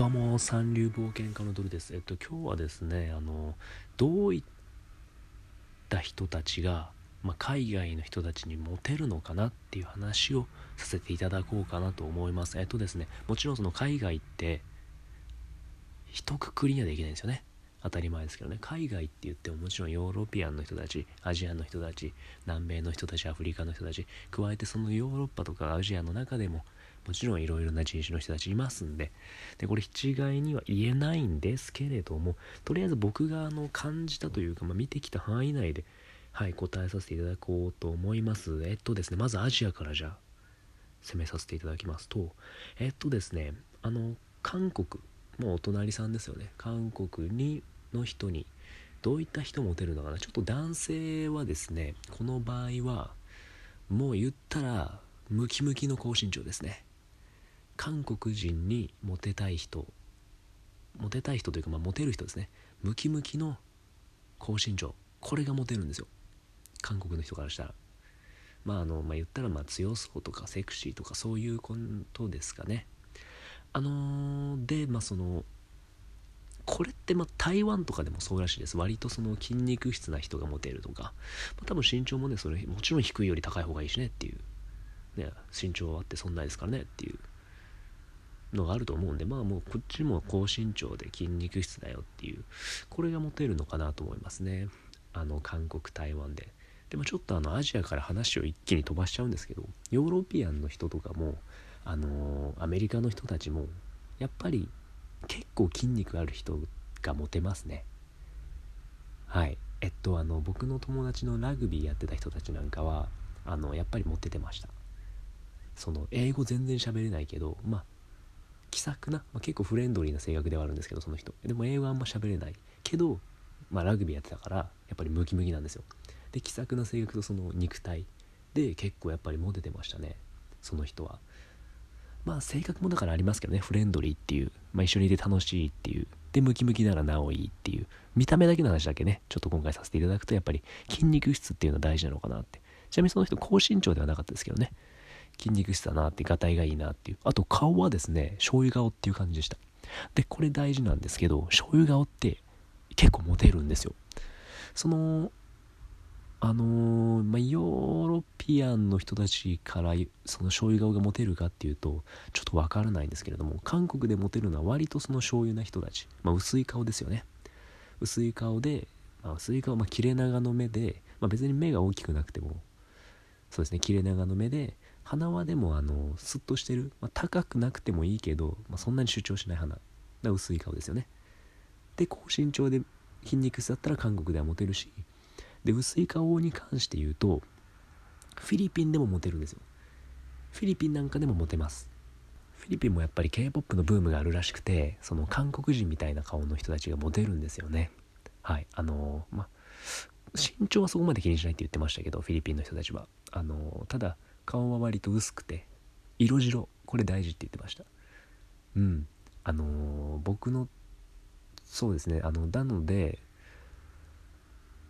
どうも三流冒険家のドルです。えっと今日はですねあのどういった人たちが、まあ、海外の人たちにモテるのかなっていう話をさせていただこうかなと思います。えっとですねもちろんその海外って一括りにはできないんですよね。当たり前ですけどね。海外って言ってももちろんヨーロピアンの人たちアジアの人たち南米の人たちアフリカの人たち加えてそのヨーロッパとかアジアの中でももちろんいろいろな人種の人たちいますんで。でこれ一概には言えないんですけれどもとりあえず僕があの感じたというか、まあ、見てきた範囲内ではい答えさせていただこうと思います。えっとですねまずアジアからじゃあ攻めさせていただきますと。えっとですねあの韓国もうお隣さんですよね。韓国にの人にどういった人モテるのかな。ちょっと男性はですねこの場合はもう言ったらムキムキの高身長ですね。韓国人にモテたい人モテたい人というか、まあ、モテる人ですね。ムキムキの高身長。これがモテるんですよ。韓国の人からしたら。まああのまあ言ったらまあ強そうとかセクシーとかそういうことですかね。あのー、でまあそのこれってまあ台湾とかでもそうらしいです。割とその筋肉質な人がモテるとか、まあ、多分身長もねそれもちろん低いより高い方がいいしねっていう。ね身長はあってそんなですからねっていう。のがあると思うんでまあもうこっちも高身長で筋肉質だよっていうこれがモテるのかなと思いますね。あの韓国台湾で。でもちょっとあのアジアから話を一気に飛ばしちゃうんですけどヨーロピアンの人とかもあのアメリカの人たちもやっぱり結構筋肉ある人がモテますね。はい。えっとあの僕の友達のラグビーやってた人たちなんかはあのやっぱりモテてました。その英語全然喋れないけどまあ気さくな、まあ、結構フレンドリーな性格ではあるんですけどその人。でも英語あんま喋れない。けど、まあ、ラグビーやってたからやっぱりムキムキなんですよ。で気さくな性格とその肉体。で結構やっぱりモテてましたね。その人は。まあ性格もだからありますけどね。フレンドリーっていう、まあ、一緒にいて楽しいっていう。でムキムキならなおいいっていう。見た目だけの話だけね。ちょっと今回させていただくとやっぱり筋肉質っていうのは大事なのかなって。ちなみにその人高身長ではなかったですけどね。筋肉質だなってがたいがいいなっていう。あと顔はですね醤油顔っていう感じでした。でこれ大事なんですけど醤油顔って結構モテるんですよ。そのあのー、まあ、ヨーロピアンの人たちからその醤油顔がモテるかっていうとちょっとわからないんですけれども韓国でモテるのは割とその醤油な人たち、まあ、薄い顔ですよね。薄い顔で、まあ、薄い顔、まあ、切れ長の目で、まあ、別に目が大きくなくてもそうですね切れ長の目で鼻はでもあのスッとしてる、まあ、高くなくてもいいけど、まあ、そんなに主張しない鼻。が薄い顔ですよね。で高身長で筋肉質だったら韓国ではモテるし。で薄い顔に関して言うとフィリピンでもモテるんですよ。フィリピンなんかでもモテます。フィリピンもやっぱり K-POP のブームがあるらしくてその韓国人みたいな顔の人たちがモテるんですよね。はいあのまあ身長はそこまで気にしないって言ってましたけどフィリピンの人たちは。あのただ顔は割と薄くて色白これ大事って言ってました。うん。あのー、僕のそうですね。あのなので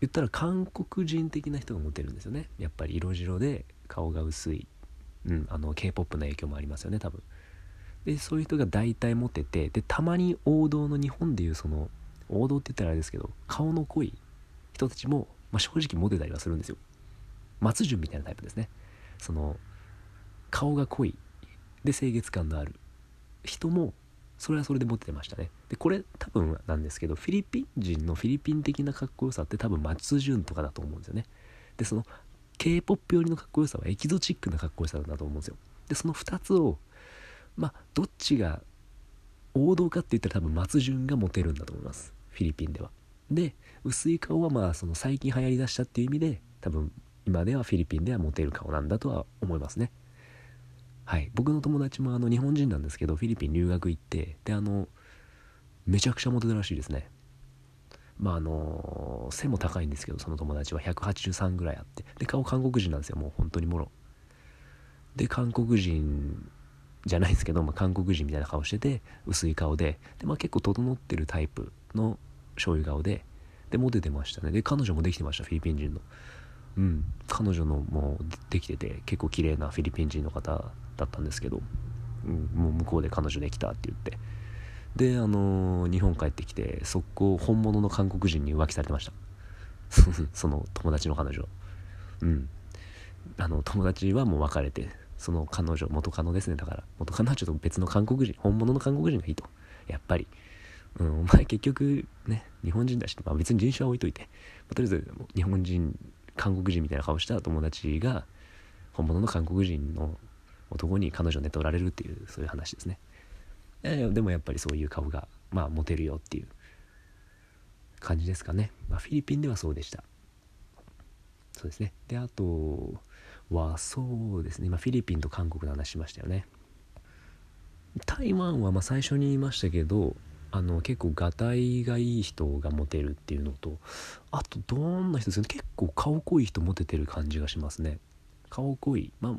言ったら韓国人的な人がモテるんですよね。やっぱり色白で顔が薄い。うん、あの K-POP の影響もありますよね多分。でそういう人が大体モテてでたまに王道の日本でいうその王道って言ったらあれですけど顔の濃い人たちも、まあ、正直モテたりはするんですよ。松潤みたいなタイプですね。その顔が濃い。で清潔感のある人もそれはそれで持ってましたね。でこれ多分なんですけどフィリピン人のフィリピン的なかっこよさって多分松潤とかだと思うんですよね。でその K-POP 寄りのかっこよさはエキゾチックなかっこよさだと思うんですよ。でその2つをまあどっちが王道かって言ったら多分松潤がモテるんだと思います。フィリピンでは。で薄い顔はまあその最近流行りだしたっていう意味で多分今ではフィリピンではモテる顔なんだとは思いますね。はい。僕の友達もあの日本人なんですけどフィリピン留学行ってであのめちゃくちゃモテたらしいですね。まああの背も高いんですけどその友達は。183ぐらいあって。で顔韓国人なんですよ。もう本当にもろ。で韓国人じゃないですけど、まあ、韓国人みたいな顔してて薄い顔で。で、まあ、結構整ってるタイプの醤油顔で。でモテてましたね。で彼女もできてましたフィリピン人の。うん、彼女のもうできてて結構綺麗なフィリピン人の方だったんですけど、うん、もう向こうで彼女できたって言って。であの日本帰ってきて速攻本物の韓国人に浮気されてました。その友達の彼女うん。あの友達はもう別れてその彼女元カノですね。だから元カノはちょっと別の韓国人本物の韓国人がいいと。やっぱり、うん、お前結局ね日本人だし、まあ、別に人種は置いといて、まあ、とりあえず日本人韓国人みたいな顔した友達が本物の韓国人の男に彼女を寝取られるっていうそういう話ですね。でもやっぱりそういう顔がまあモテるよっていう感じですかね、まあ、フィリピンではそうでした。そうですね。であとはそうですね。今フィリピンと韓国の話しましたよね。台湾はまあ最初に言いましたけどあの結構がたいがいい人がモテるっていうのとあとどんな人ですかね。結構顔濃い人モテてる感じがしますね。顔濃い。まあ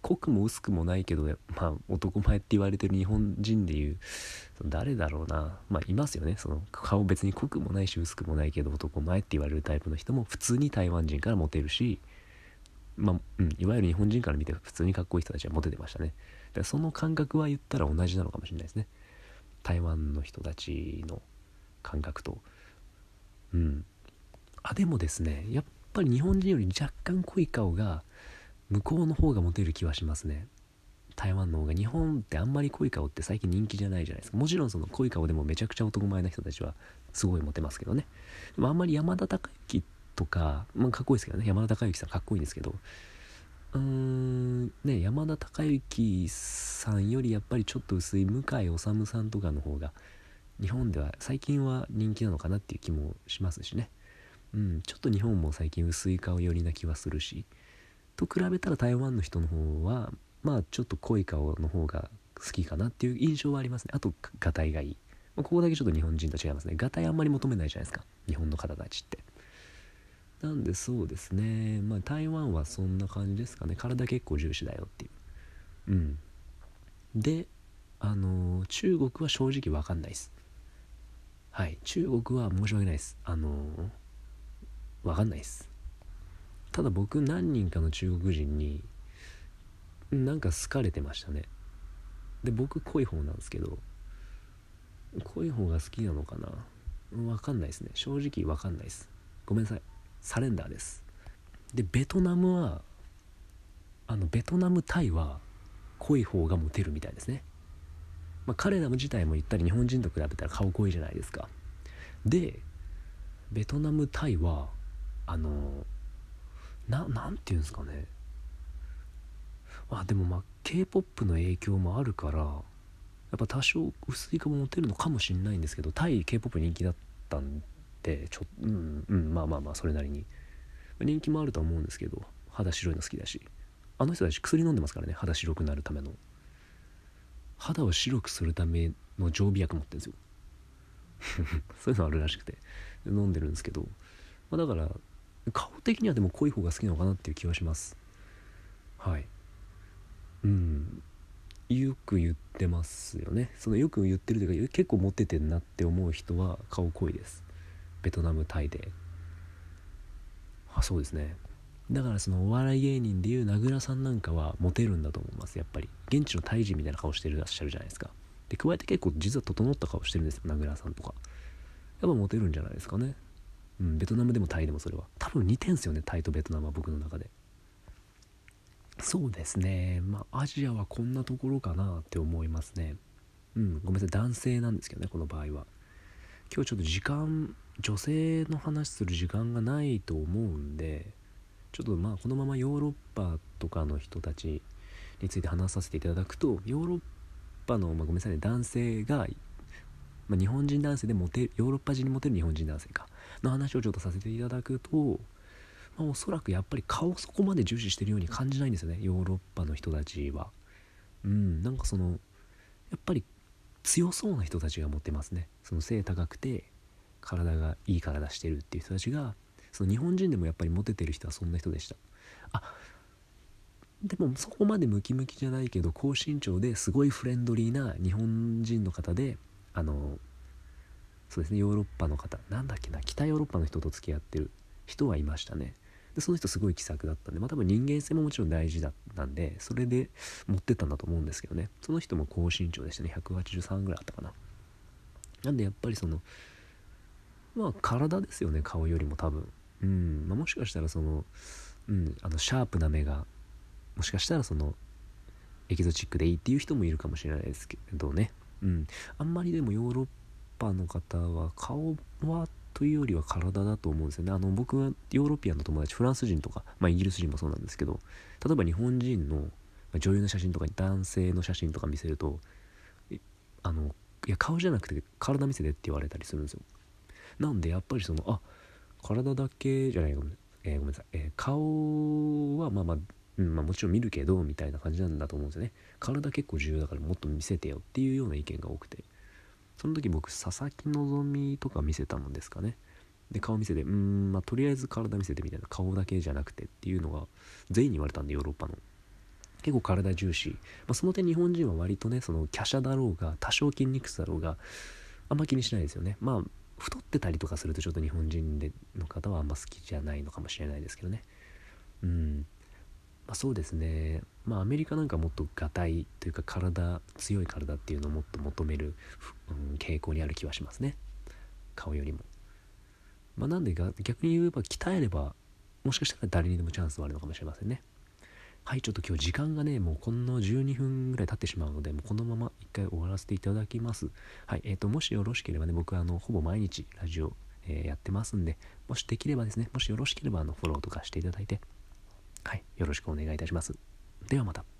濃くも薄くもないけど、まあ、男前って言われてる日本人でいう誰だろうな。まあいますよね。その顔別に濃くもないし薄くもないけど男前って言われるタイプの人も普通に台湾人からモテるしまあ、うん、いわゆる日本人から見て普通にかっこいい人たちはモテてましたね。だその感覚は言ったら同じなのかもしれないですね。台湾の人たちの感覚と。うん。あでもですねやっぱり日本人より若干濃い顔が向こうの方がモテる気はしますね。台湾の方が日本ってあんまり濃い顔って最近人気じゃないじゃないですか。もちろんその濃い顔でもめちゃくちゃ男前な人たちはすごいモテますけどね。でもあんまり山田孝之とか、まあ、かっこいいですけどね。山田孝之さんかっこいいんですけど。うーんね山田孝之さんよりやっぱりちょっと薄い向井理さんとかの方が日本では最近は人気なのかなっていう気もしますしね。うんちょっと日本も最近薄い顔寄りな気はするしと比べたら台湾の人の方はまあちょっと濃い顔の方が好きかなっていう印象はありますね。あとガタイがいい、まあ、ここだけちょっと日本人と違いますね。ガタイあんまり求めないじゃないですか。日本の方たちって。なんでそうですね。まあ台湾はそんな感じですかね。体結構重視だよっていう。うん。であのー、中国は正直わかんないです。はい。中国は申し訳ないです。あのー、わかんないです。ただ僕何人かの中国人になんか好かれてましたね。で僕濃い方なんですけど濃い方が好きなのかな。わかんないですね。正直わかんないです。ごめんなさい。サレンダーです。でベトナムはあのベトナムタイは濃い方がモテるみたいですね、まあ、彼らも自体も言ったり日本人と比べたら顔濃いじゃないですか。でベトナムタイはあのななんていうんですかね。まあでもまあ k p o p の影響もあるからやっぱ多少薄い顔も持てるのかもしれないんですけどタイ k p o p 人気だったんでちょうんうんまあまあまあそれなりに。人気もあると思うんですけど肌白いの好きだし。あの人たち薬飲んでますからね肌白くなるための。肌を白くするための常備薬持ってるんですよ。そういうのあるらしくて飲んでるんですけど、まあ、だから顔的にはでも濃い方が好きなのかなっていう気はします。はい。うん。よく言ってますよね。そのよく言ってるというか結構モテてんなって思う人は顔濃いです。ベトナムタイで。あそうですね。だからそのお笑い芸人でいう名倉さんなんかはモテるんだと思います。やっぱり。現地のタイ人みたいな顔してらっしゃるじゃないですか。で加えて結構実は整った顔してるんですよ。名倉さんとか。やっぱモテるんじゃないですかね。うん、ベトナムでもタイでもそれは。多分似てんすよね。タイとベトナムは僕の中で。そうですね。まあアジアはこんなところかなって思いますね。うんごめんなさい。男性なんですけどねこの場合は。今日ちょっと時間女性の話する時間がないと思うんでちょっとまあこのままヨーロッパとかの人たちについて話させていただくとヨーロッパの、まあ、ごめんなさいね男性が、まあ、日本人男性でモテるヨーロッパ人にモテる日本人男性かの話をちょっとさせていただくと、まあ、おそらくやっぱり顔そこまで重視してるように感じないんですよねヨーロッパの人たちは。うんなんかそのやっぱり強そうな人たちが持ってますね。その背高くて体がいい体してるっていう人たちがその日本人でもやっぱりモテてる人はそんな人でした。あでもそこまでムキムキじゃないけど高身長ですごいフレンドリーな日本人の方であのそうですねヨーロッパの方なんだっけな北ヨーロッパの人と付き合ってる人はいましたね。でその人すごい気さくだったんでまあ多分人間性ももちろん大事だったんでそれで持ってったんだと思うんですけどね。その人も高身長でしたね。183ぐらいあったかな。なんでやっぱりそのまあ体ですよね顔よりも多分。うん、まあ、もしかしたらそのうんあのシャープな目がもしかしたらそのエキゾチックでいいっていう人もいるかもしれないですけどね。うん。あんまりでもヨーロッパの方は顔はというよりは体だと思うんですよね。あの僕はヨーロピアンの友達フランス人とか、まあ、イギリス人もそうなんですけど例えば日本人の女優の写真とかに男性の写真とか見せるとあのいや顔じゃなくて体見せてって言われたりするんですよ。なんでやっぱりそのあ体だけじゃないごめん,、えー、ごめんなさい、えー、顔はまあまあうん、まあもちろん見るけどみたいな感じなんだと思うんですよね。体結構重要だからもっと見せてよっていうような意見が多くて。その時僕佐々木希とか見せたのですかね。で顔見せてうんまあとりあえず体見せてみたいな顔だけじゃなくてっていうのが全員に言われたんでヨーロッパの。結構体重視、まあ、その点日本人は割とねその華奢だろうが多少筋肉質だろうがあんま気にしないですよね。まあ太ってたりとかするとちょっと日本人での方はあんま好きじゃないのかもしれないですけどね。うん。まあ、そうですね。まあアメリカなんかもっとがたいというか体強い体っていうのをもっと求める、うん、傾向にある気はしますね。顔よりも。まあなんでが逆に言えば鍛えればもしかしたら誰にでもチャンスはあるのかもしれませんね。はいちょっと今日時間がねもうこの12分ぐらい経ってしまうのでもうこのまま回終わらせていただきますはいえーともしよろしければね僕はあのほぼ毎日ラジオ、えー、やってますんでもしできればですねもしよろしければあのフォローとかしていただいてはい、よろしくお願いいたします。ではまた。